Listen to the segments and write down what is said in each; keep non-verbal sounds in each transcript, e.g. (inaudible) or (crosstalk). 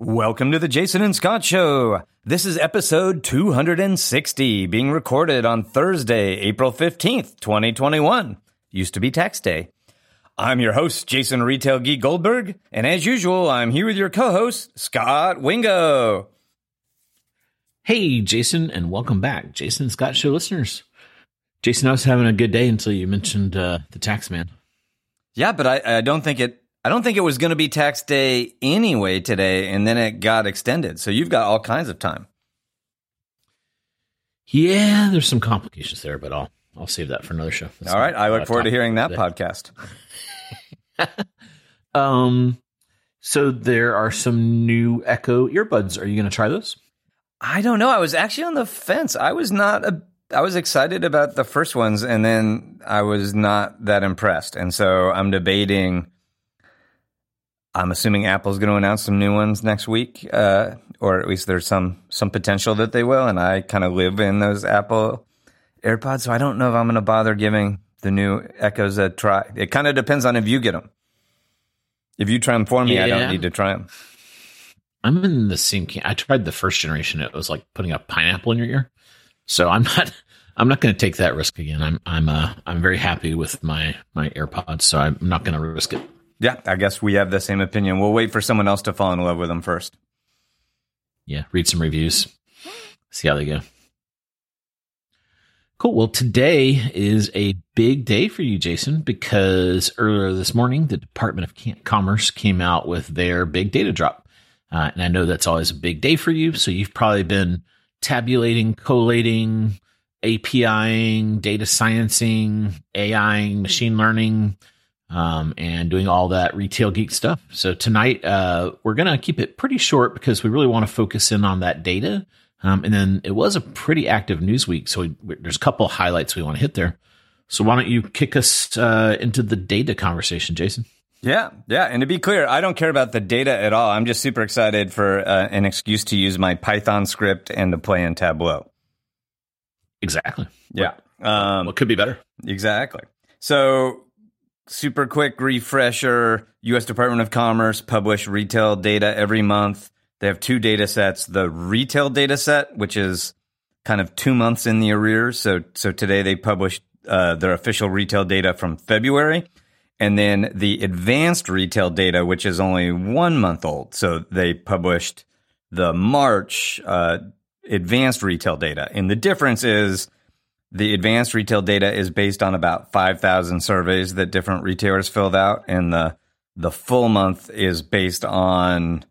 Welcome to the Jason and Scot Show. This is episode 260, being recorded on Thursday, April 15th, 2021. Used to be tax day. I'm your host, Jason Retail Geek Goldberg, and as usual, I'm here with your co host, Scot Wingo. Hey, Jason, and welcome back, Jason and Scot Show listeners. Jason, I was having a good day until you mentioned uh, the tax man. Yeah, but I, I don't think it I don't think it was going to be tax day anyway today, and then it got extended. So you've got all kinds of time. Yeah, there's some complications there, but I'll I'll save that for another show. That's all right, I look forward to hearing that today. podcast. (laughs) um, so there are some new Echo earbuds. Are you going to try those? I don't know. I was actually on the fence. I was not a. I was excited about the first ones, and then I was not that impressed, and so I'm debating I'm assuming Apple's going to announce some new ones next week, uh, or at least there's some some potential that they will. And I kind of live in those Apple AirPods, so I don't know if I'm going to bother giving the new Echoes a try. It kind of depends on if you get them. If you try them for me, yeah. I don't need to try them. I'm in the same camp. I tried the first generation. It was like putting a pineapple in your ear. So I'm not. I'm not going to take that risk again. I'm. I'm. Uh. I'm very happy with my my AirPods, so I'm not going to risk it. Yeah, I guess we have the same opinion. We'll wait for someone else to fall in love with them first. Yeah, read some reviews, see how they go. Cool. Well, today is a big day for you, Jason, because earlier this morning, the Department of Commerce came out with their big data drop. Uh, and I know that's always a big day for you. So you've probably been tabulating, collating, APIing, data sciencing, AIing, machine learning, um, and doing all that retail geek stuff. So tonight, uh, we're going to keep it pretty short because we really want to focus in on that data. Um, and then it was a pretty active news week. So we, we, there's a couple highlights we want to hit there. So why don't you kick us uh, into the data conversation, Jason? Yeah, yeah. And to be clear, I don't care about the data at all. I'm just super excited for uh, an excuse to use my Python script and to play in Tableau. Exactly. Yeah. What, um, what could be better? Exactly. So super quick refresher US Department of Commerce publish retail data every month. They have two data sets the retail data set, which is kind of two months in the arrears. So, so today they published uh, their official retail data from February. And then the advanced retail data, which is only one month old. So they published the March uh, advanced retail data. And the difference is the advanced retail data is based on about 5,000 surveys that different retailers filled out, and the the full month is based on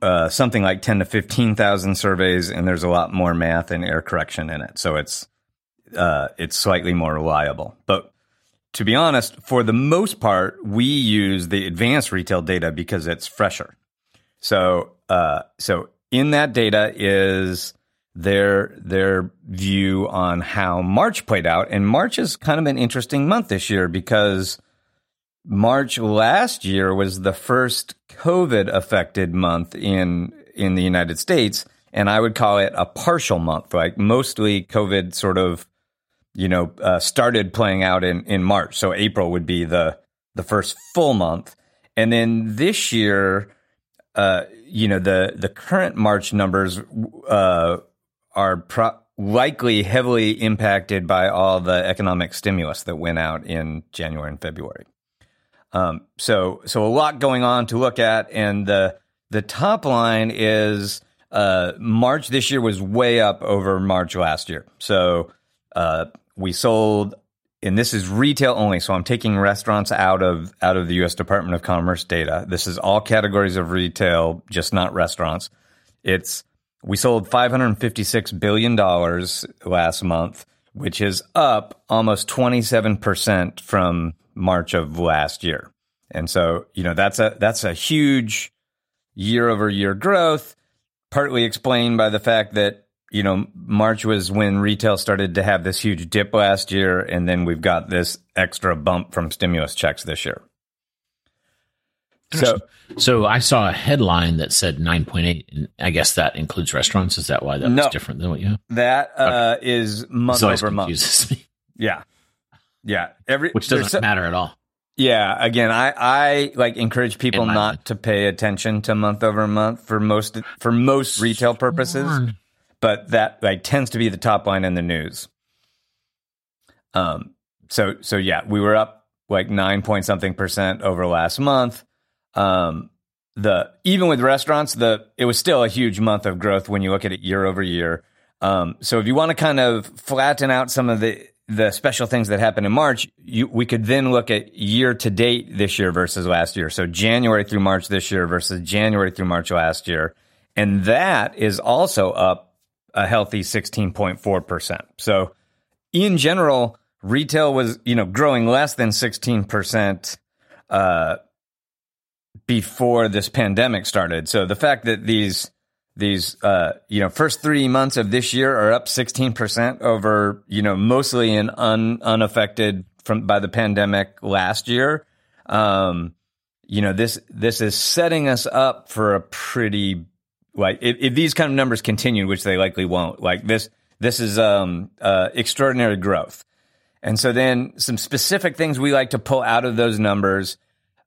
uh, something like 10 to 15,000 surveys, and there's a lot more math and error correction in it, so it's uh, it's slightly more reliable. But to be honest, for the most part, we use the advanced retail data because it's fresher. So uh, so in that data is their their view on how March played out. And March is kind of an interesting month this year because March last year was the first COVID affected month in in the United States, and I would call it a partial month. Like mostly COVID sort of, you know, uh, started playing out in in March. So April would be the the first full month, and then this year. Uh, you know the the current March numbers uh, are pro- likely heavily impacted by all the economic stimulus that went out in January and February. Um, so, so a lot going on to look at, and the the top line is uh, March this year was way up over March last year. So uh, we sold, and this is retail only. So I'm taking restaurants out of out of the U.S. Department of Commerce data. This is all categories of retail, just not restaurants. It's we sold $556 billion last month, which is up almost 27% from March of last year. And so, you know, that's a that's a huge year over year growth, partly explained by the fact that you know, March was when retail started to have this huge dip last year, and then we've got this extra bump from stimulus checks this year. So, so I saw a headline that said 9.8, and I guess that includes restaurants. Is that why that No. was different than what you have? That uh, is month over month. me, Yeah, yeah. Every which doesn't so- matter at all. Yeah, again, I, I like encourage people not mind. to pay attention to month over month for most for most retail purposes, Darn. but that like tends to be the top line in the news. Um, so so yeah, we were up like nine point something percent over last month. Um, the even with restaurants, the it was still a huge month of growth when you look at it year over year. Um, so if you want to kind of flatten out some of the the special things that happened in March, you, we could then look at year to date this year versus last year. So January through March this year versus January through March last year, and that is also up a healthy sixteen point four percent. So in general, retail was you know growing less than sixteen percent uh, before this pandemic started. So the fact that these these uh, you know first three months of this year are up sixteen percent over you know mostly in un, unaffected from by the pandemic last year. Um, you know this this is setting us up for a pretty like if, if these kind of numbers continue, which they likely won't. Like this this is um, uh, extraordinary growth. And so then some specific things we like to pull out of those numbers.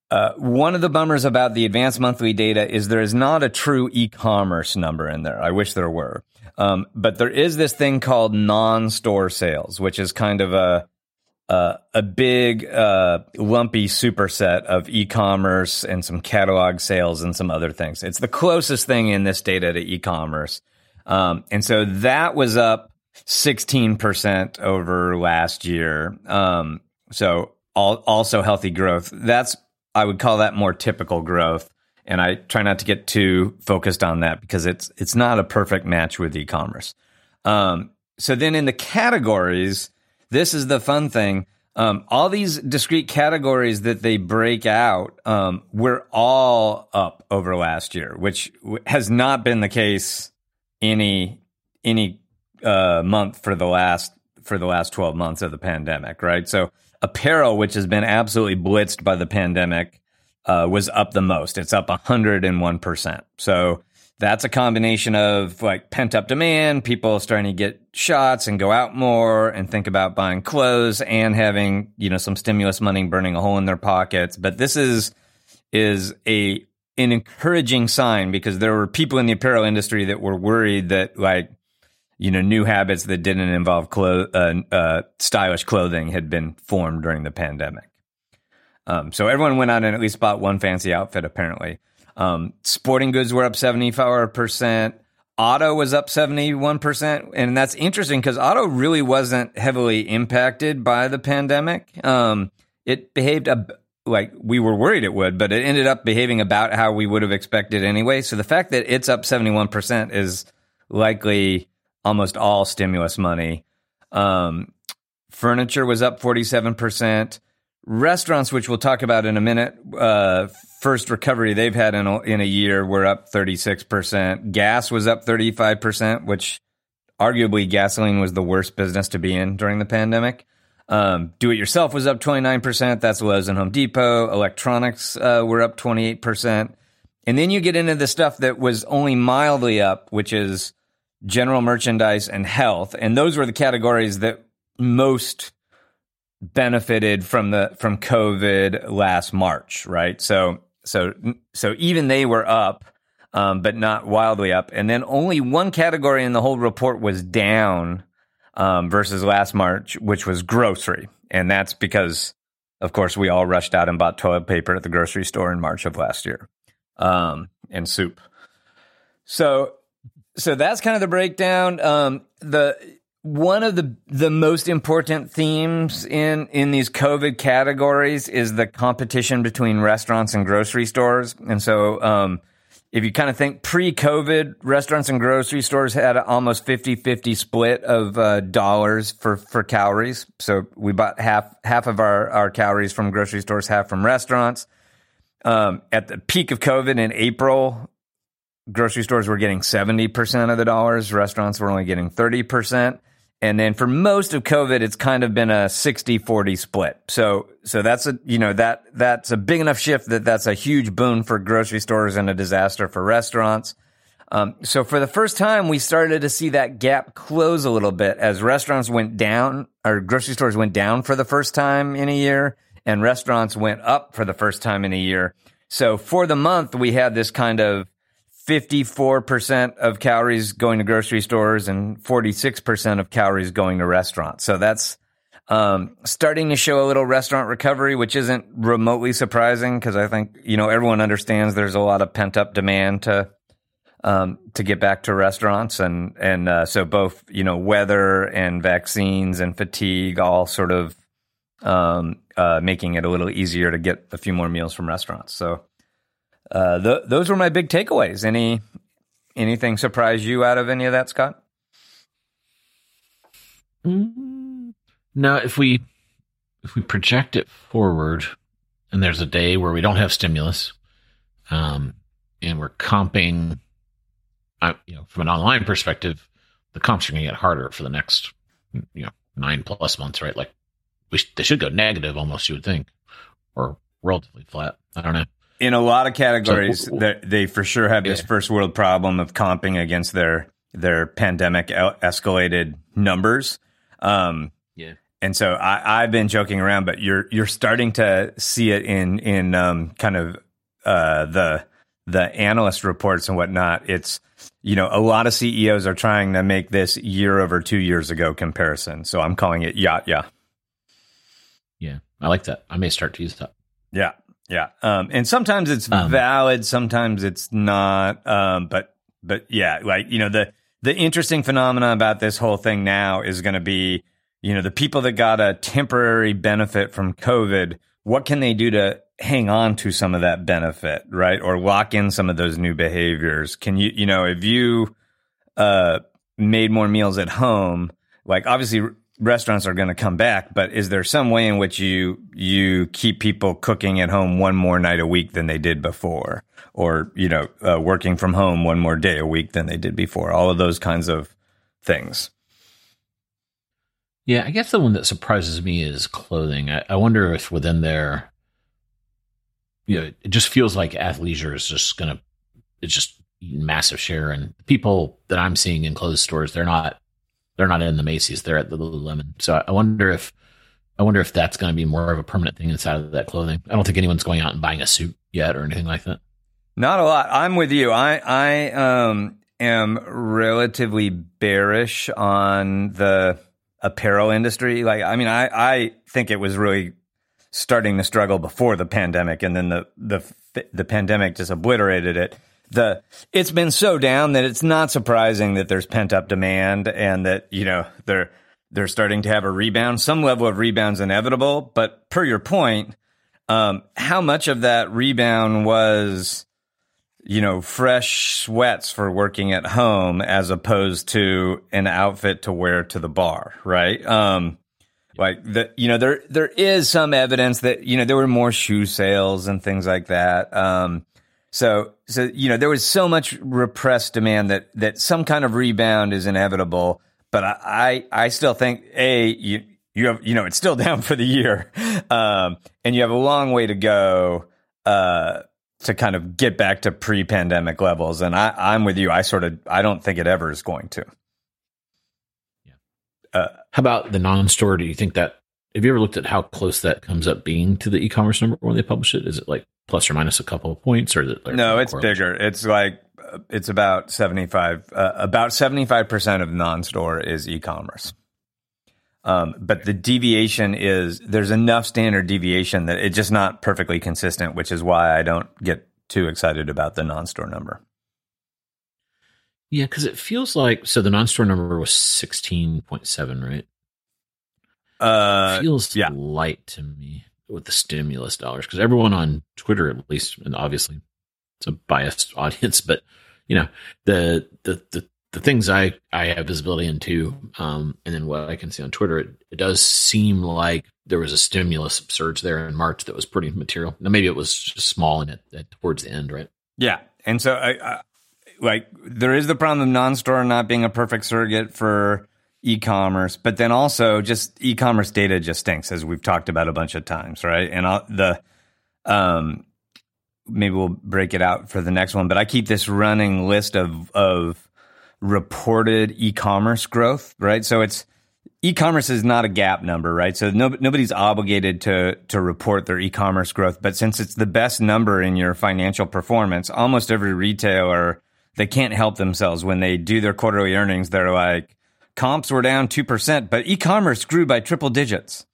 Uh, one of the bummers about the advanced monthly data is there is not a true e-commerce number in there. I wish there were. Um, but there is this thing called non-store sales, which is kind of a a big uh, lumpy superset of e-commerce and some catalog sales and some other things. It's the closest thing in this data to e-commerce, um, and so that was up 16% over last year. Um, so also healthy growth. That's I would call that more typical growth. And I try not to get too focused on that because it's it's not a perfect match with e-commerce. Um, so then in the categories, this is the fun thing. Um, all these discrete categories that they break out, um, we're all up over last year, which has not been the case any any uh, month for the last for the last 12 months of the pandemic, right? So apparel, which has been absolutely blitzed by the pandemic, uh, was up the most. It's up 101%. So that's a combination of like pent up demand, people starting to get shots and go out more and think about buying clothes and having, you know, some stimulus money burning a hole in their pockets. But this is, is a, an encouraging sign because there were people in the apparel industry that were worried that like, you know, new habits that didn't involve clo- uh, uh, stylish clothing had been formed during the pandemic. Um, so everyone went out and at least bought one fancy outfit, apparently. Um, sporting goods were up 74%. Auto was up 71%. And that's interesting because auto really wasn't heavily impacted by the pandemic. Um, it behaved ab- like we were worried it would, but it ended up behaving about how we would have expected anyway. So the fact that it's up 71% is likely almost all stimulus money. Um, furniture was up 47%. Restaurants, which we'll talk about in a minute, uh, first recovery they've had in a, in a year, were up 36%. Gas was up 35%, which arguably gasoline was the worst business to be in during the pandemic. Um, do it yourself was up 29%. That's Lowe's and Home Depot. Electronics uh, were up 28%. And then you get into the stuff that was only mildly up, which is general merchandise and health. And those were the categories that most benefited from the from COVID last March, right? So so so even they were up, um, but not wildly up. And then only one category in the whole report was down um, versus last March, which was grocery, and that's because, of course, we all rushed out and bought toilet paper at the grocery store in March of last year, um, and soup. So so that's kind of the breakdown. Um, the one of the the most important themes in in these COVID categories is the competition between restaurants and grocery stores. And so, um, if you kind of think pre-COVID, restaurants and grocery stores had almost 50-50 split of uh, dollars for for calories. So we bought half half of our our calories from grocery stores, half from restaurants. Um, at the peak of COVID in April, grocery stores were getting 70% of the dollars, restaurants were only getting 30%. And then for most of COVID, it's kind of been a 60 40 split. So, so that's a, you know, that, that's a big enough shift that that's a huge boon for grocery stores and a disaster for restaurants. Um, so for the first time, we started to see that gap close a little bit as restaurants went down or grocery stores went down for the first time in a year and restaurants went up for the first time in a year. So for the month, we had this kind of 54% of calories going to grocery stores and 46% of calories going to restaurants. So that's um, starting to show a little restaurant recovery, which isn't remotely surprising because I think, you know, everyone understands there's a lot of pent up demand to um, to get back to restaurants, and and uh, so both you know weather and vaccines and fatigue all sort of um, uh, making it a little easier to get a few more meals from restaurants. So uh, th- those were my big takeaways. Any anything surprise you out of any of that, Scot? Mm, no, if we if we project it forward, and there's a day where we don't have stimulus, um, and we're comping I, you know, from an online perspective, the comps are going to get harder for the next, you know, nine plus months, right? Like, we sh- they should go negative almost, you would think, or relatively flat. I don't know. In a lot of categories, so, they, they for sure have this first world problem of comping against their their pandemic escalated numbers. Um, yeah. And so I, I've been joking around, but you're you're starting to see it in in um, kind of uh, the the analyst reports and whatnot. It's you know, a lot of CEOs are trying to make this year over two years ago comparison. So I'm calling it yacht, yeah. Yeah, I like that. I may start to use that. Yeah, yeah. Um, and sometimes it's um, valid, sometimes it's not. Um, but but yeah, like you know the the interesting phenomena about this whole thing now is going to be you know the people that got a temporary benefit from COVID. What can they do to hang on to some of that benefit, right? Or lock in some of those new behaviors. Can you, you know, if you uh, made more meals at home, like obviously restaurants are going to come back, but is there some way in which you you keep people cooking at home one more night a week than they did before, or you know, uh, working from home one more day a week than they did before? All of those kinds of things. Yeah, I guess the one that surprises me is clothing. I, I wonder if within there you know, it just feels like athleisure is just going to, it's just massive share. And people that I'm seeing in clothes stores, they're not, they're not in the Macy's, they're at the Lululemon. So I wonder if, I wonder if that's going to be more of a permanent thing inside of that clothing. I don't think anyone's going out and buying a suit yet or anything like that. Not a lot. I'm with you. I, I, um, am relatively bearish on the apparel industry. Like, I mean, I, I think it was really starting to struggle before the pandemic, and then the the the pandemic just obliterated it. The it's been so down that it's not surprising that there's pent up demand and that you know they're they're starting to have a rebound. Some level of rebound's inevitable, but per your point, um, how much of that rebound was you know fresh sweats for working at home as opposed to an outfit to wear to the bar, right? Um, like the, you know, there, there is some evidence that, you know, there were more shoe sales and things like that. Um, so, so, you know, there was so much repressed demand that, that some kind of rebound is inevitable. But I, I, I still think, A, you, you have, you know, it's still (laughs) down for the year. Um, and you have a long way to go, uh, to kind of get back to pre-pandemic levels. And I, I'm with you. I sort of, I don't think it ever is going to. Uh, how about the non-store? Do you think that? Have you ever looked at how close that comes up being to the e-commerce number when they publish it? Is it like plus or minus a couple of points, or? Like no, it's bigger. It's like it's about seventy five. Uh, about seventy five percent of non-store is e-commerce. Um, but the deviation is there's enough standard deviation that it's just not perfectly consistent, which is why I don't get too excited about the non-store number. Yeah, because it feels like so the non-store number was sixteen point seven, right? Uh, feels yeah. light to me with the stimulus dollars because everyone on Twitter, at least, and obviously it's a biased (laughs) audience, but you know the the the, the things I I have visibility into, um, and then what I can see on Twitter, it, it does seem like there was a stimulus surge there in March that was pretty material. Now maybe it was just small in it towards the end, right? Yeah, and so I, like there is the problem of non-store not being a perfect surrogate for e-commerce, but then also just e-commerce data just stinks, as we've talked about a bunch of times, right? And I'll, the um, maybe we'll break it out for the next one, but I keep this running list of of reported e-commerce growth, right? So it's e-commerce is not a gap number, right? So no, nobody's obligated to to report their e-commerce growth, but since it's the best number in your financial performance, almost every retailer they can't help themselves when they do their quarterly earnings. They're like, comps were down two percent, but e-commerce grew by triple digits.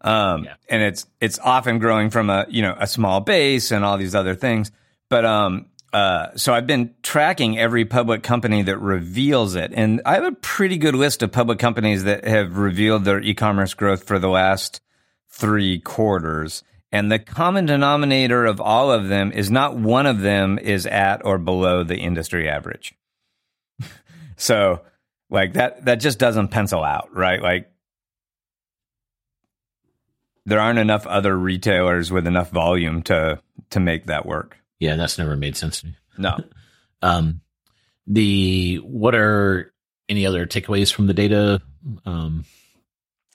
Um, yeah. and it's it's often growing from a you know a small base and all these other things. But um, uh, so I've been tracking every public company that reveals it, and I have a pretty good list of public companies that have revealed their e-commerce growth for the last three quarters. And the common denominator of all of them is not one of them is at or below the industry average. (laughs) so, like that, that just doesn't pencil out, right? Like, there aren't enough other retailers with enough volume to to make that work. Yeah, that's never made sense to me. No. (laughs) um, the what are any other takeaways from the data? Um,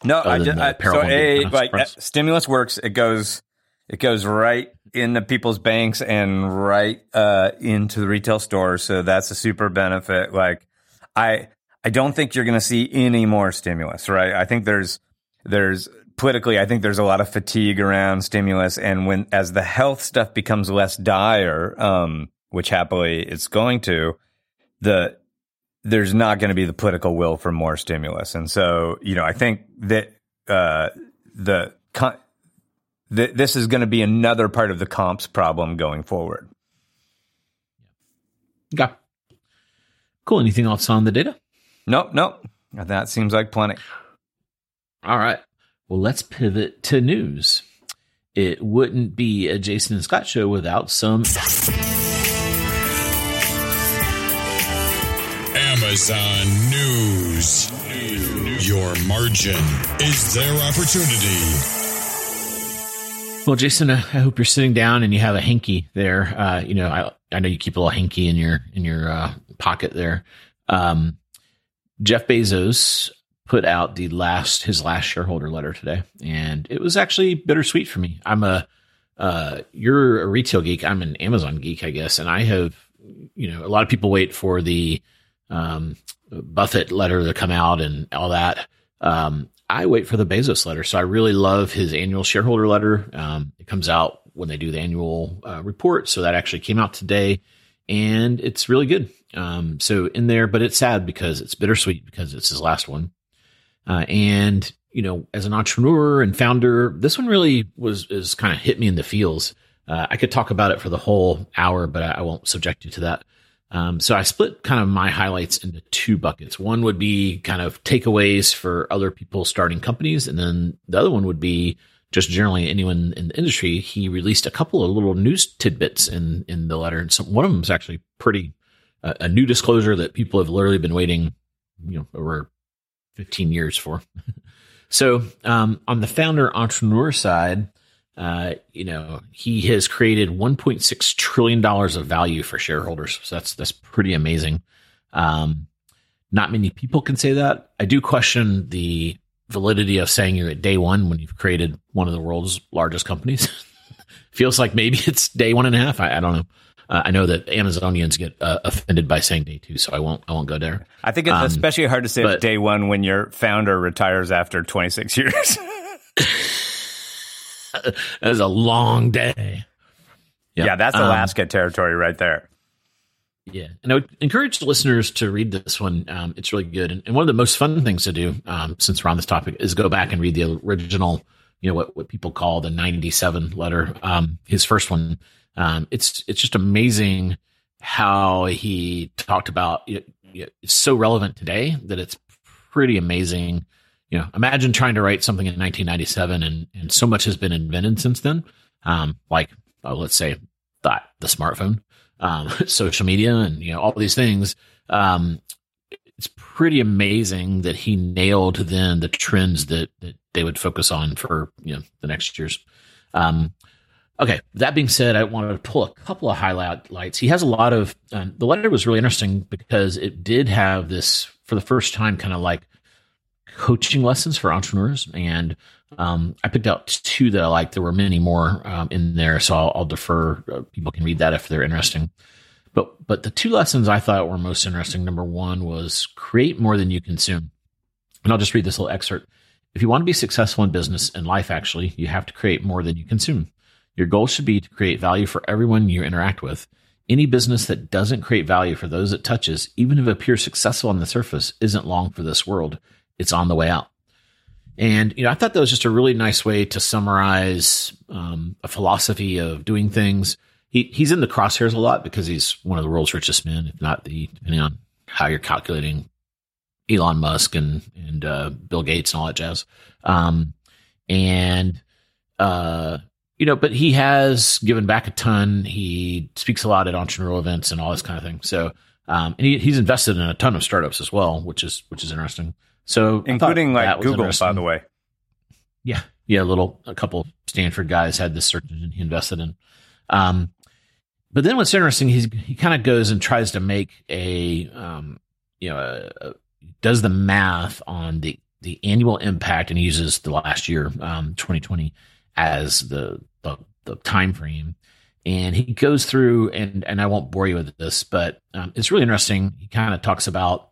no, I just I, so a like uh, stimulus works. It goes it goes right into people's banks and right uh, into the retail stores. So that's a super benefit. Like I I don't think you're going to see any more stimulus. Right? I think there's there's politically, I think there's a lot of fatigue around stimulus, and when as the health stuff becomes less dire, um, which happily it's going to, the there's not going to be the political will for more stimulus, and so you know I think that uh, the, the this is going to be another part of the comps problem going forward. Okay. Cool. Anything else on the data? Nope, nope. That seems like plenty. All right. Well, let's pivot to news. It wouldn't be a Jason and Scot show without some Amazon News. Your margin is their opportunity. Well, Jason, I hope you're sitting down and you have a hanky there. Uh, you know, I I know you keep a little hanky in your in your uh, pocket there. Um, Jeff Bezos put out the last his last shareholder letter today, and it was actually bittersweet for me. I'm a uh, you're a retail geek. I'm an Amazon geek, I guess, and I have you know a lot of people wait for the um, Buffett letter to come out and all that. Um, I wait for the Bezos letter, so I really love his annual shareholder letter. Um, it comes out when they do the annual uh, report, so that actually came out today, and it's really good. Um, so in there, but it's sad because it's bittersweet because it's his last one. Uh, and you know, as an entrepreneur and founder, this one really was is kind of hit me in the feels. Uh, I could talk about it for the whole hour, but I, I won't subject you to that. Um, so I split kind of my highlights into two buckets. One would be kind of takeaways for other people starting companies, and then the other one would be just generally anyone in the industry. He released a couple of little news tidbits in in the letter, and some, one of them is actually pretty uh, a new disclosure that people have literally been waiting, you know, over 15 years for. (laughs) so, um, on the founder entrepreneur side, uh, you know, he has created 1.6 trillion dollars of value for shareholders. So that's that's pretty amazing. Um, not many people can say that. I do question the validity of saying you're at day one when you've created one of the world's largest companies. (laughs) Feels like maybe (laughs) it's day one and a half. I, I don't know. Uh, I know that Amazonians get uh, offended by saying day two, so I won't. I won't go there. I think it's um, especially hard to say but, day one when your founder retires after 26 (laughs) years. that is a long day. Yep. Yeah, that's Alaska um, territory right there. Yeah, and I would encourage listeners to read this one. Um, it's really good, and, and, one of the most fun things to do, um, since we're on this topic, is go back and read the original. You know what what people call the '97 letter. Um, his first one um, it's it's just amazing how he talked about it. It's so relevant today that it's pretty amazing. You know, imagine trying to write something in 1997, and and so much has been invented since then. Um, like uh, let's say that the smartphone, um, (laughs) social media, and you know all these things. Um, it's pretty amazing that he nailed then the trends that that they would focus on for you know the next years. Um, Okay. That being said, I wanted to pull a couple of highlights. He has a lot of, um, the letter was really interesting because it did have this, for the first time, kind of like coaching lessons for entrepreneurs. And um, I picked out two that I liked. There were many more um, in there, so I'll, I'll defer. Uh, people can read that if they're interesting. But but the two lessons I thought were most interesting. Number one was create more than you consume, and I'll just read this little excerpt. If you want to be successful in business and life, actually, you have to create more than you consume. Your goal should be to create value for everyone you interact with. Any business that doesn't create value for those it touches, even if it appears successful on the surface, isn't long for this world. It's on the way out. And you know, I thought that was just a really nice way to summarize um, a philosophy of doing things. He he's in the crosshairs a lot because he's one of the world's richest men, if not the depending on how you're calculating Elon Musk and and uh, Bill Gates and all that jazz. Um, and uh, you know, but he has given back a ton. He speaks a lot at entrepreneurial events and all this kind of thing. So, um, and he, he's invested in a ton of startups as well, which is which is interesting. So including like Google, by the way. Yeah, yeah. A little, a couple Stanford guys had this search engine he invested in. Um, but then what's interesting, he's, he kind of goes and tries to make a, um, you know, a, a, does the math on the the annual impact and uses the last year, um, 2020 as the, the, the time frame. And he goes through and, and I won't bore you with this, but, um, it's really interesting. He kind of talks about,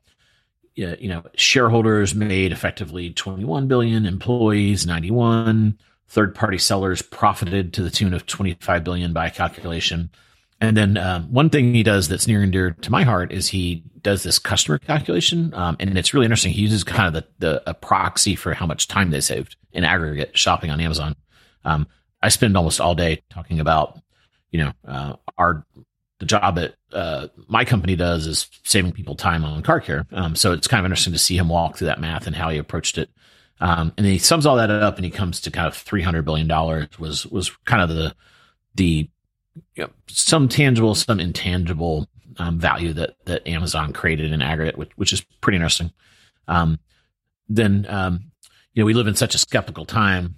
you know, shareholders made effectively 21 billion, employees 91, third party sellers profited to the tune of 25 billion by calculation. And then um, one thing he does that's near and dear to my heart is he does this customer calculation, um, and it's really interesting. He uses kind of the, the a proxy for how much time they saved in aggregate shopping on Amazon. Um, I spend almost all day talking about, you know, uh, our the job that uh, my company does is saving people time on car care. Um, so it's kind of interesting to see him walk through that math and how he approached it. Um, and he sums all that up and he comes to kind of three hundred billion dollars was was kind of the the you know, some tangible, some intangible um, value that that Amazon created in aggregate, which, which is pretty interesting. Um, then um, you know we live in such a skeptical time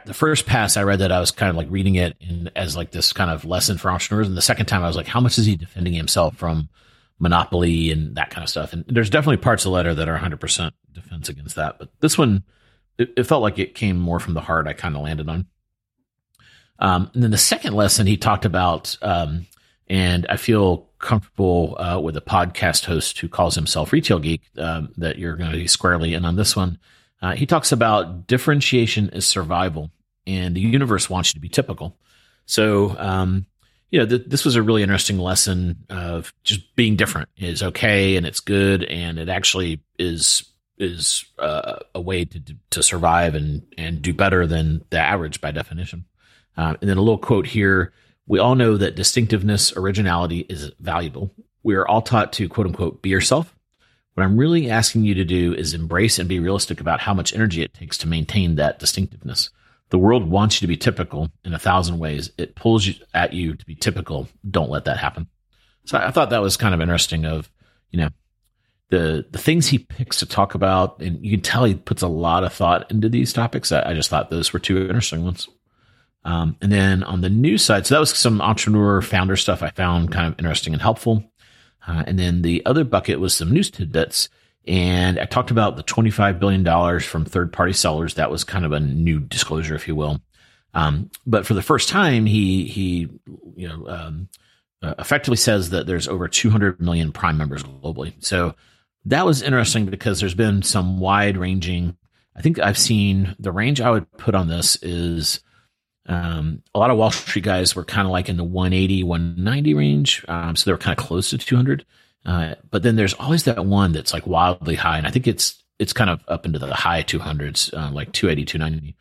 the first pass I read that I was kind of like reading it in, as like this kind of lesson for entrepreneurs, and the second time I was like, how much is he defending himself from monopoly and that kind of stuff? And there's definitely parts of the letter that are 100 percent defense against that, but this one it, it, felt like it came more from the heart. I kind of landed on. Um, and then the second lesson he talked about, um, and I feel comfortable uh, with a podcast host who calls himself Retail Geek um, that you're going to be squarely in on this one. Uh, he talks about differentiation is survival, and the universe wants you to be typical. So, um, you know, th- this was a really interesting lesson of just being different is okay and it's good, and it actually is is uh, a way to to survive and and do better than the average by definition. Uh, and then a little quote here: We all know that distinctiveness, originality is valuable. We are all taught to quote unquote be yourself what I'm really asking you to do is embrace and be realistic about how much energy it takes to maintain that distinctiveness. The world wants you to be typical in a thousand ways. It pulls you at you to be typical. Don't let that happen. So I thought that was kind of interesting of, you know, the the things he picks to talk about, and you can tell he puts a lot of thought into these topics. I, I just thought those were two interesting ones. Um, and then on the news side, so that was some entrepreneur founder stuff I found kind of interesting and helpful. Uh, and then the other bucket was some news tidbits. And I talked about the $25 billion from third party sellers. That was kind of a new disclosure, if you will. Um, but for the first time, he, he, you know, um, uh, effectively says that there's over 200 million prime members globally. So that was interesting because there's been some wide ranging. I think I've seen the range I would put on this is um, a lot of Wall Street guys were kind of like in the 180, 190 range. Um, so they were kind of close to 200. Uh, but then there's always that one that's like wildly high. And I think it's, it's kind of up into the high 200s, uh, like 280, 290.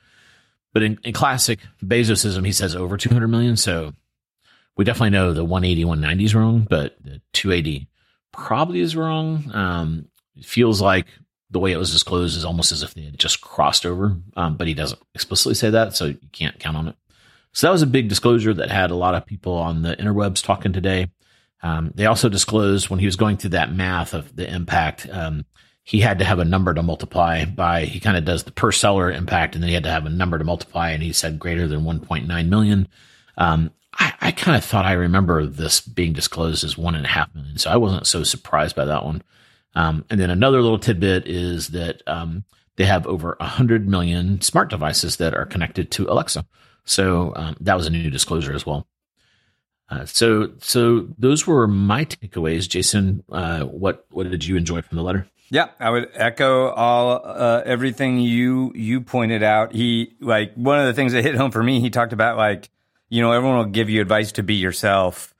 But in, in classic Bezosism, he says over 200 million. So we definitely know the 180, 190 is wrong, but the 280 probably is wrong. Um, it feels like the way it was disclosed is almost as if they had just crossed over, um, but he doesn't explicitly say that, so you can't count on it. So that was a big disclosure that had a lot of people on the interwebs talking today. Um, they also disclosed when he was going through that math of the impact. Um, he had to have a number to multiply by. He kind of does the per seller impact, and then he had to have a number to multiply, and he said greater than 1.9 million. Um, I, I kind of thought I remember this being disclosed as one and a half million, so I wasn't so surprised by that one. Um, and then another little tidbit is that um, they have over 100 million smart devices that are connected to Alexa. So um, that was a new disclosure as well. Uh, so, so those were my takeaways. Jason, uh, what what did you enjoy from the letter? Yeah, I would echo all uh, everything you you pointed out. He like one of the things that hit home for me. He talked about like you know everyone will give you advice to be yourself,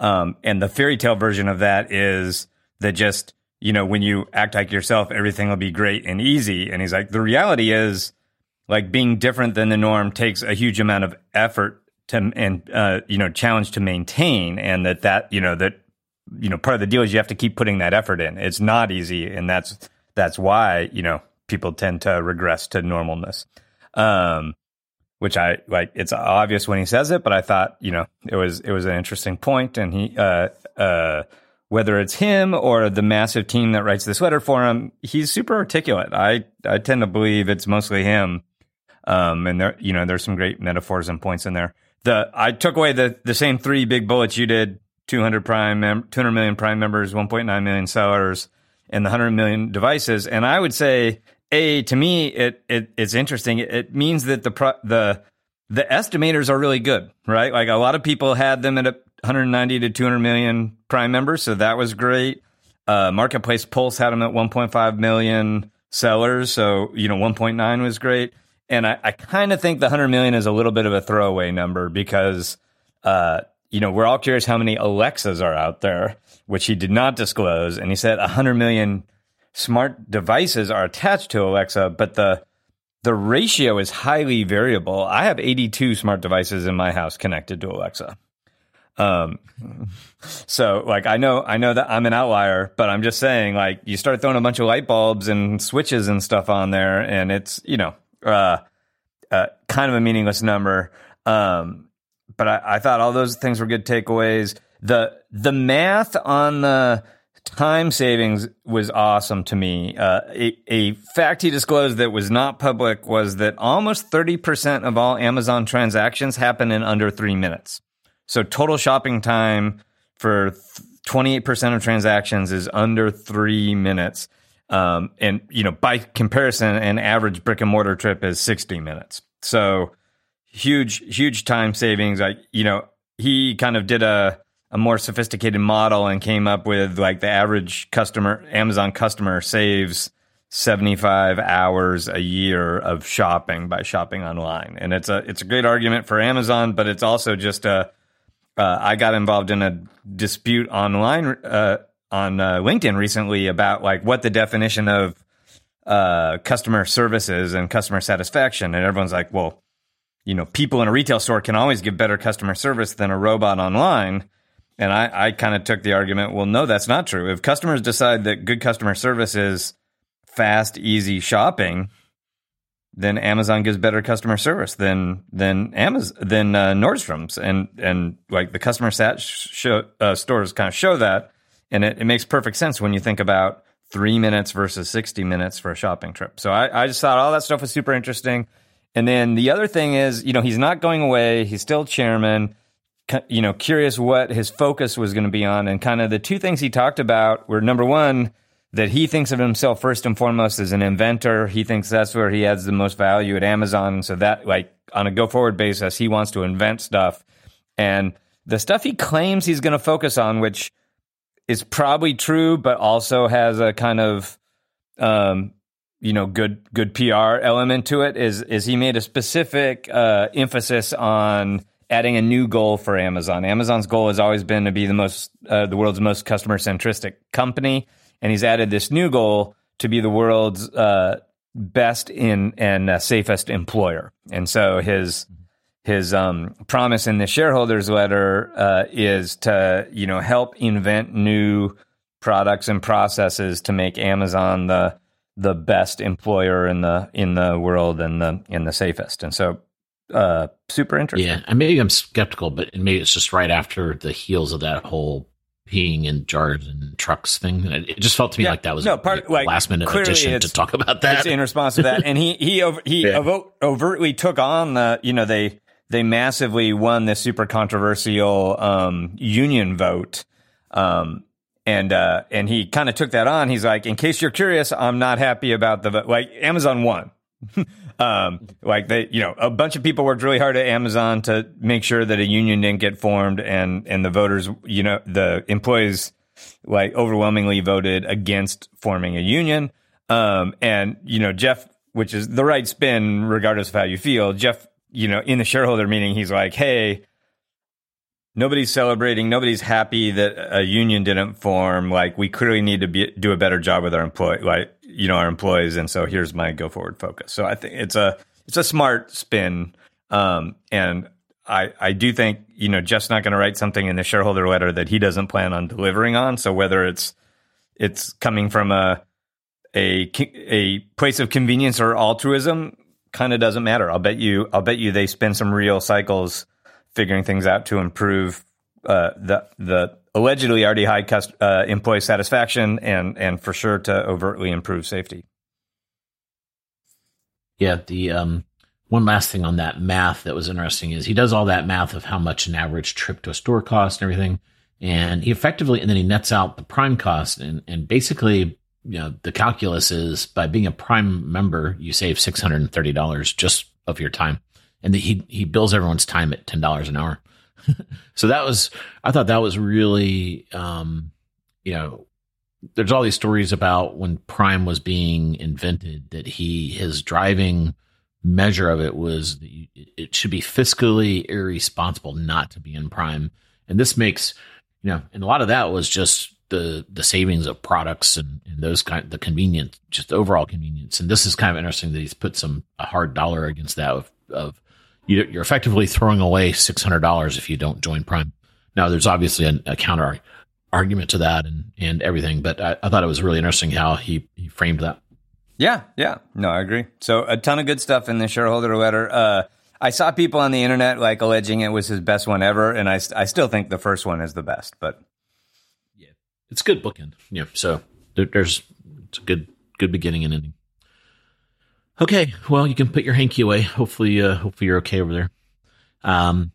um, and the fairy tale version of that is that just you know when you act like yourself, everything will be great and easy. And he's like, the reality is like being different than the norm takes a huge amount of effort to and uh, you know challenge to maintain, and that that you know that you know part of the deal is you have to keep putting that effort in. It's not easy, and that's that's why you know people tend to regress to normalness. Um, which I like. It's obvious when he says it, but I thought you know it was it was an interesting point, and he uh uh whether it's him or the massive team that writes this letter for him, he's super articulate. I I tend to believe it's mostly him. Um, and there, you know, there's some great metaphors and points in there. The I took away the the same three big bullets you did: 200 prime, mem- 200 million prime members, 1.9 million sellers, and the 100 million devices. And I would say, a to me, it, it it's interesting. It, it means that the pro- the the estimators are really good, right? Like a lot of people had them at 190 to 200 million prime members, so that was great. Uh, Marketplace Pulse had them at 1.5 million sellers, so you know 1.9 was great. And I, I kind of think the 100 million is a little bit of a throwaway number because, uh, you know, we're all curious how many Alexas are out there, which he did not disclose. And he said 100 million smart devices are attached to Alexa, but the the ratio is highly variable. I have 82 smart devices in my house connected to Alexa. Um, so like I know I know that I'm an outlier, but I'm just saying like you start throwing a bunch of light bulbs and switches and stuff on there, and it's you know uh, uh, kind of a meaningless number. Um, but I, I, thought all those things were good takeaways. The the math on the time savings was awesome to me. Uh, a, a, fact he disclosed that was not public was that almost 30% of all Amazon transactions happen in under three minutes. So total shopping time for 28% of transactions is under three minutes. Um, and you know, by comparison, an average brick and mortar trip is 60 minutes. So huge, huge time savings. Like, you know, he kind of did a, a more sophisticated model and came up with like the average customer, Amazon customer saves 75 hours a year of shopping by shopping online. And it's a, it's a great argument for Amazon, but it's also just a, uh, I got involved in a dispute online, uh, on uh, LinkedIn recently about like what the definition of uh, customer services and customer satisfaction, and everyone's like, well, you know, people in a retail store can always give better customer service than a robot online. And I, I kind of took the argument, well, no, that's not true. If customers decide that good customer service is fast, easy shopping, then Amazon gives better customer service than than Amazon than uh, Nordstrom's, and and like the customer sat show, uh, stores kind of show that. And it, it makes perfect sense when you think about three minutes versus 60 minutes for a shopping trip. So I, I just thought all that stuff was super interesting. And then the other thing is, you know, he's not going away. He's still chairman. You know, curious what his focus was going to be on. And kind of the two things he talked about were number one, that he thinks of himself first and foremost as an inventor. He thinks that's where he adds the most value at Amazon. So that, like, on a go forward basis, he wants to invent stuff. And the stuff he claims he's going to focus on, which is probably true, but also has a kind of um, you know good good PR element to it. Is is he made a specific uh, emphasis on adding a new goal for Amazon? Amazon's goal has always been to be the most uh, the world's most customer centric company, and he's added this new goal to be the world's uh, best in and uh, safest employer. And so his his um, promise in the shareholders letter uh, is to you know help invent new products and processes to make Amazon the the best employer in the in the world and the in the safest. And so uh, super interesting. Yeah, and maybe I'm skeptical, but maybe it's just right after the heels of that whole peeing in jars and trucks thing. It just felt to me Yeah. like that was No, part- a like, last minute addition to talk about that. It's in response to that, and he he over, he (laughs) Yeah. overtly took on the you know they they massively won this super controversial um, union vote, um, and uh, and he kind of took that on. He's like, in case you're curious, I'm not happy about the vote. Like Amazon won. (laughs) um, like they, you know, a bunch of people worked really hard at Amazon to make sure that a union didn't get formed, and and the voters, you know, the employees like overwhelmingly voted against forming a union. Um, and you know, Jeff, which is the right spin, regardless of how you feel, Jeff, you know, in the shareholder meeting, he's like, Hey, nobody's celebrating. Nobody's happy that a union didn't form. Like we clearly need to be, do a better job with our employee, like, you know, our employees. And so here's my go forward focus. So I think it's a, it's a smart spin. Um, and I, I do think, you know, Jeff's not going to write something in the shareholder letter that he doesn't plan on delivering on. So whether it's, it's coming from a, a, a place of convenience or altruism kind of doesn't matter. I'll bet you, I'll bet you they spend some real cycles figuring things out to improve uh, the the allegedly already high cust- uh, employee satisfaction and and for sure to overtly improve safety. Yeah, the um, one last thing on that math that was interesting is he does all that math of how much an average trip to a store costs and everything, and he effectively and then he nets out the prime cost and and basically you know the calculus is by being a prime member you save six hundred and thirty dollars just of your time, and the, he he bills everyone's time at ten dollars an hour. (laughs) so that was I thought that was really um, you know there's all these stories about when Prime was being invented that he his driving measure of it was that you- it should be fiscally irresponsible not to be in Prime, and this makes you know, and a lot of that was just the the savings of products and, and those kind the convenience, just overall convenience. And this is kind of interesting that he's put some a hard dollar against that of of you're effectively throwing away six hundred dollars if you don't join Prime. Now, there's obviously a, a counter argument to that and and everything, but I, I thought it was really interesting how he he framed that. Yeah, yeah, no, I agree. So a ton of good stuff in the shareholder letter. Uh, I saw people on the internet like alleging it was his best one ever, and I I still think the first one is the best. But Yeah, It's good bookend. Yeah, so there, there's it's a good good beginning and ending. Okay, well, you can put your hanky away. Hopefully, uh, hopefully you're okay over there. Um,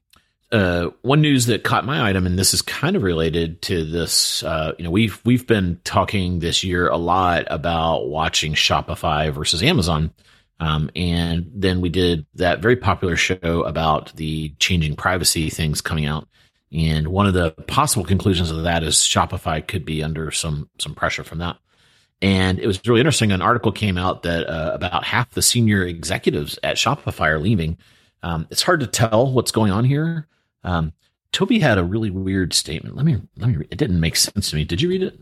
uh, one news that caught my item, and this is kind of related to this. Uh, you know, we've we've been talking this year a lot about watching Shopify versus Amazon, um, and then we did that very popular show about the changing privacy things coming out. And one of the possible conclusions of that is Shopify could be under some some pressure from that. And it was really interesting. An article came out that uh, about half the senior executives at Shopify are leaving. Um, it's hard to tell what's going on here. Um, Tobi had a really weird statement. Let me let me. Read. It didn't make sense to me. Did you read it?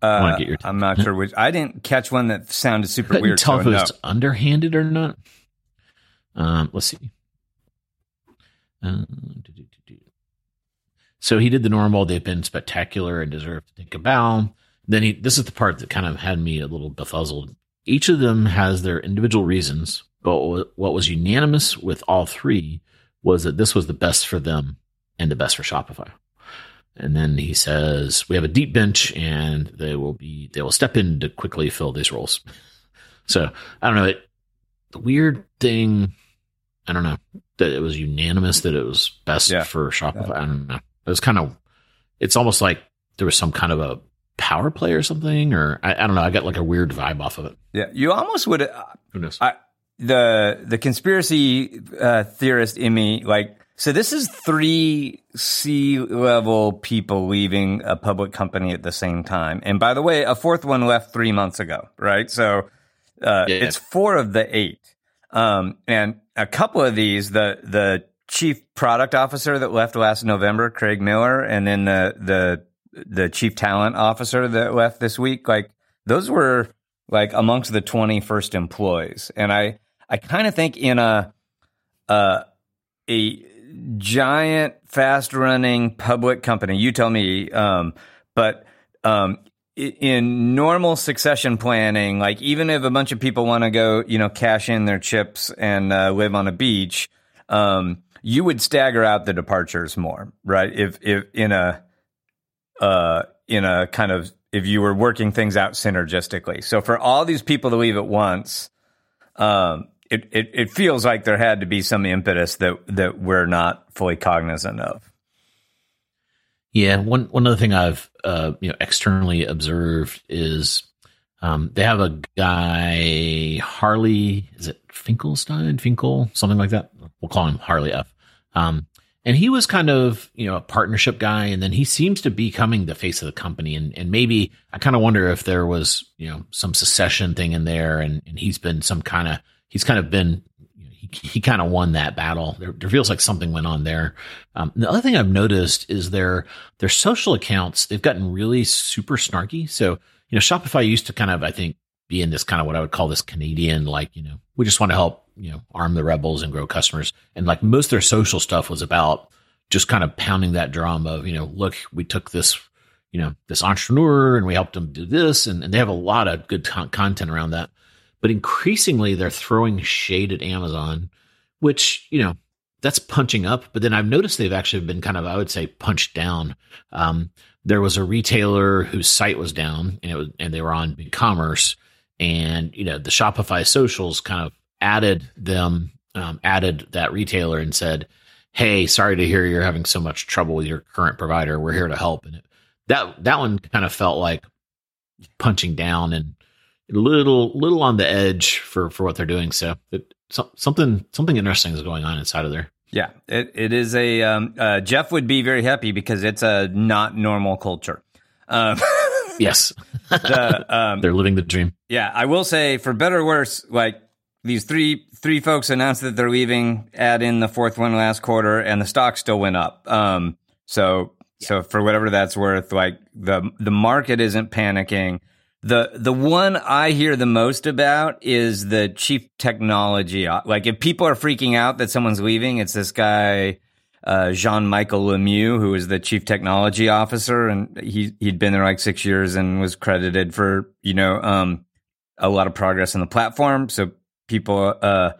uh, get your I'm not sure which. I didn't catch one that sounded super Couldn't weird. tell so if it no. was underhanded or not. Um, let's see. Uh. So he did the normal. They've been spectacular and deserve to take a bow. Then he. This is the part that kind of had me a little befuzzled. Each of them has their individual reasons, but what was unanimous with all three was that this was the best for them and the best for Shopify. And then he says, "We have a deep bench, and they will be they will step in to quickly fill these roles." (laughs) So I don't know. It, the weird thing, I don't know that it was unanimous that it was best Yeah. for Shopify. I don't know. It was kind of. It's almost like there was some kind of a power play or something, or I, I don't know. I got like a weird vibe off of it. Yeah, you almost would. Uh, Who knows? I, the the conspiracy uh, theorist in me, like, so this is three C level people leaving a public company at the same time, and by the way, a fourth one left three months ago, right? So uh, Yeah. it's four of the eight, um, and a couple of these, the the chief product officer that left last November, Craig Miller, and then the the the chief talent officer that left this week, like those were like amongst the 20 first employees. And I, I kind of think in a, uh, a giant fast running public company, you tell me, um, but, um, in normal succession planning, like even if a bunch of people want to go, you know, cash in their chips and uh, live on a beach, um, you would stagger out the departures more, right? If, if in a, uh, in a kind of if you were working things out synergistically. So for all these people to leave at once, um, it, it, it feels like there had to be some impetus that that we're not fully cognizant of. Yeah, one one other thing I've uh, you know externally observed is um, they have a guy Harley is it Finkelstein Finkel something like that. We'll call him Harley F. Um, and he was kind of you know a partnership guy, and then he seems to be coming the face of the company. And and maybe I kind of wonder if there was you know some secession thing in there, and and he's been some kind of he's kind of been he, he kind of won that battle. There, there, feels like something went on there. Um, the other thing I've noticed is their their social accounts. They've gotten really super snarky. So you know, Shopify used to kind of I think be in this kind of what I would call this Canadian like you know we just want to help you know arm the rebels and grow customers. And like most of their social stuff was about just kind of pounding that drum of you know look we took this you know this entrepreneur and we helped them do this and, and they have a lot of good content around that but increasingly they're throwing shade at Amazon, which, you know, that's punching up. But then I've noticed they've actually been kind of, I would say, punched down. Um, there was a retailer whose site was down and, was, and they were on BigCommerce. And, you know, the Shopify socials kind of added them, um, added that retailer and said, Hey, sorry to hear you're having so much trouble with your current provider. We're here to help. And it, that, that one kind of felt like punching down and, a little little on the edge for for what they're doing. So it, so, something something interesting is going on inside of there. Yeah, it, it is a um, uh, Jeff would be very happy because it's a not normal culture. Um, (laughs) yes, the, um, they're living the dream. Yeah, I will say for better or worse, like these three three folks announced that they're leaving. Add in the fourth one last quarter, and the stock still went up. Um, so yeah. so for whatever that's worth, like the the market isn't panicking. The the one I hear the most about is the chief technology. Like if people are freaking out that someone's leaving, it's this guy uh, Jean-Michel Lemieux, who is the chief technology officer, and he he'd been there like six years and was credited for you know um, a lot of progress in the platform. So people uh,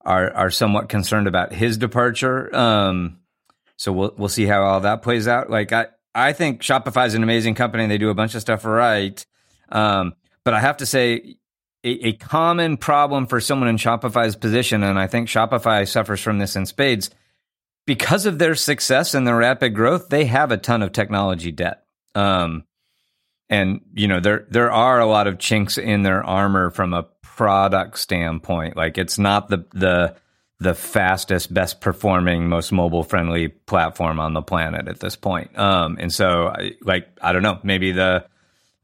are are somewhat concerned about his departure. Um, so we'll we'll see how all that plays out. Like I I think Shopify is an amazing company. They do a bunch of stuff right. Um, but I have to say, a, common problem for someone in Shopify's position, and I think Shopify suffers from this in spades, because of their success and their rapid growth, they have a ton of technology debt. Um, and you know there there are a lot of chinks in their armor from a product standpoint. Like it's not the the the fastest, best performing, most mobile friendly platform on the planet at this point. Um, and so, like, I don't know, maybe the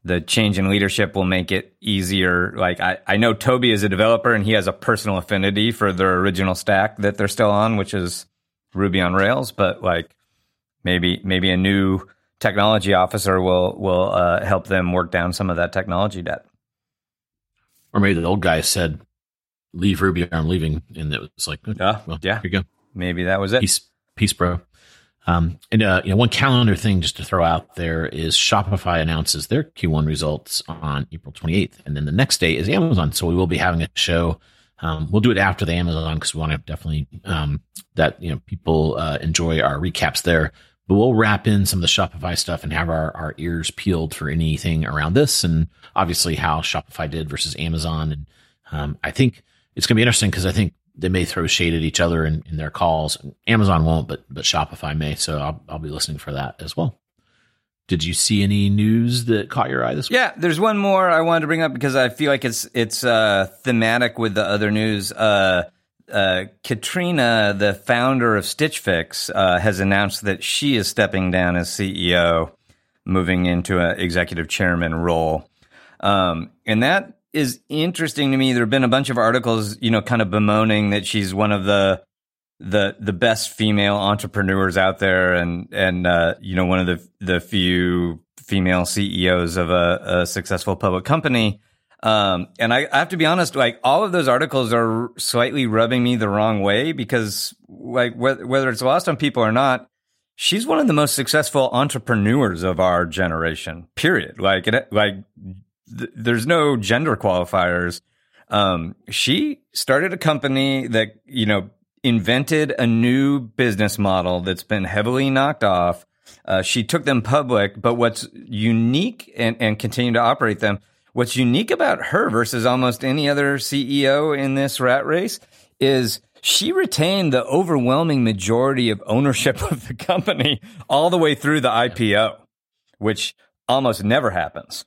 the change in leadership will make it easier. Like I, I know Tobi is a developer and he has a personal affinity for their original stack that they're still on, which is Ruby on Rails. But like maybe maybe a new technology officer will will uh, help them work down some of that technology debt. Or maybe the old guy said, "Leave Ruby, I'm leaving," and it was like, oh, well, yeah, here you go. Maybe that was it. Peace, peace, bro. Um, and uh, you know, one calendar thing just to throw out there is Shopify announces their Q1 results on April 28th, and then the next day is Amazon. So we will be having a show. Um, we'll do it after the Amazon because we want to definitely um, that you know people uh, enjoy our recaps there. But we'll wrap in some of the Shopify stuff and have our, our ears peeled for anything around this, and obviously how Shopify did versus Amazon. And um, I think it's going to be interesting because I think they may throw shade at each other in, in their calls. Amazon won't, but but Shopify may. So I'll I'll be listening for that as well. Did you see any news that caught your eye this week? Yeah, there's one more I wanted to bring up because I feel like it's it's uh, thematic with the other news. Uh, uh, Katrina, the founder of Stitch Fix, uh, has announced that she is stepping down as CEO, moving into an executive chairman role. Um, and that is interesting to me. There have been a bunch of articles, you know, kind of bemoaning that she's one of the the the best female entrepreneurs out there, and and uh, you know, one of the the few female CEOs of a, a successful public company. Um, and I, I, have to be honest, like all of those articles are slightly rubbing me the wrong way because, like, whether, whether it's lost on people or not, she's one of the most successful entrepreneurs of our generation. Period. Like, it, like th- there's no gender qualifiers. Um, she started a company that, you know, invented a new business model that's been heavily knocked off, Uh, she took them public, but what's unique and, and continue to operate them. What's unique about her versus almost any other CEO in this rat race is she retained the overwhelming majority of ownership (laughs) of the company all the way through the IPO, which almost never happens.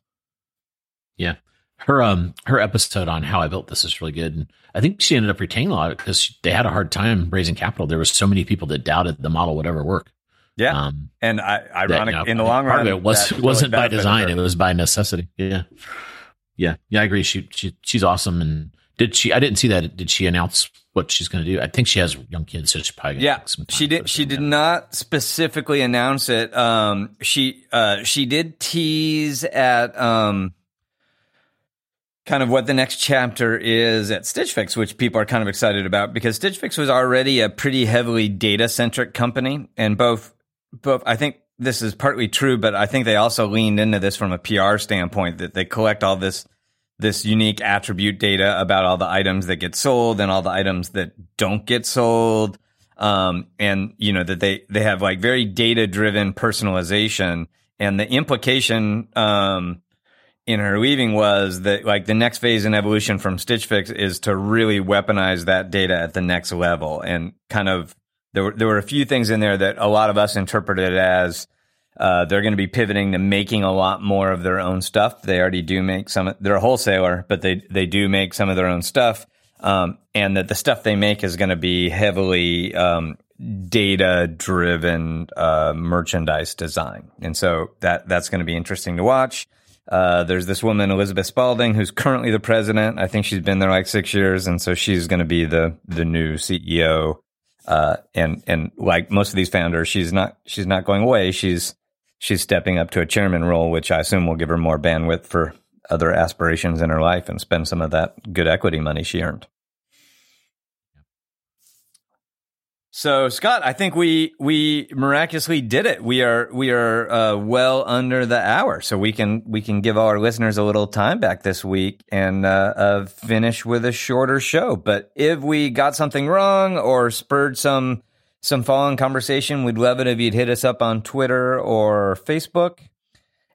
Yeah. Her um her episode on how I built this is really good, and I think she ended up retaining a lot because they had a hard time raising capital. There was so many people that doubted the model would ever work. Yeah, um, and I, ironic that, you know, in the long run, it was wasn't by design; it was by necessity. Yeah, yeah, yeah. I agree. She she she's awesome. And did she? I didn't see that. Did she announce what she's going to do? I think she has young kids, so she's probably yeah. She did. She did not specifically announce it. Um, she uh she did tease at um kind of what the next chapter is at Stitch Fix, which people are kind of excited about because Stitch Fix was already a pretty heavily data centric company. And both, both, I think this is partly true, but I think they also leaned into this from a PR standpoint that they collect all this, this unique attribute data about all the items that get sold and all the items that don't get sold. Um, and you know, that they, they have like very data driven personalization and the implication, um, in her leaving was that like the next phase in evolution from Stitch Fix is to really weaponize that data at the next level and kind of there were there were a few things in there that a lot of us interpreted as uh, they're going to be pivoting to making a lot more of their own stuff. They already do make some. They're a wholesaler, but they they do make some of their own stuff, um, and that the stuff they make is going to be heavily um, data driven uh, merchandise design, and so that that's going to be interesting to watch. Uh, there's this woman, Elizabeth Spaulding, who's currently the president. I think she's been there like six years, and so she's going to be the the new CEO. Uh, and and like most of these founders, she's not she's not going away. She's she's stepping up to a chairman role, which I assume will give her more bandwidth for other aspirations in her life and spend some of that good equity money she earned. So Scot, I think we we miraculously did it. We are we are uh, well under the hour, so we can we can give all our listeners a little time back this week and uh, uh, finish with a shorter show. But if we got something wrong or spurred some some following conversation, we'd love it if you'd hit us up on Twitter or Facebook.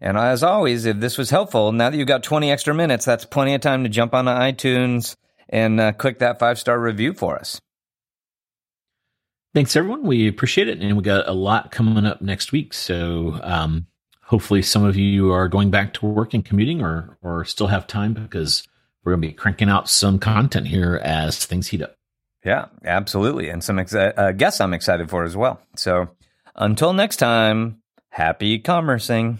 And as always, if this was helpful, now that you've got 20 extra minutes, that's plenty of time to jump onto iTunes and uh, click that five star review for us. Thanks, everyone. We appreciate it. And we got a lot coming up next week. So um, hopefully, some of you are going back to work and commuting or, or still have time because we're going to be cranking out some content here as things heat up. Yeah, absolutely. And some exi- uh, guests I'm excited for as well. So until next time, happy commercing.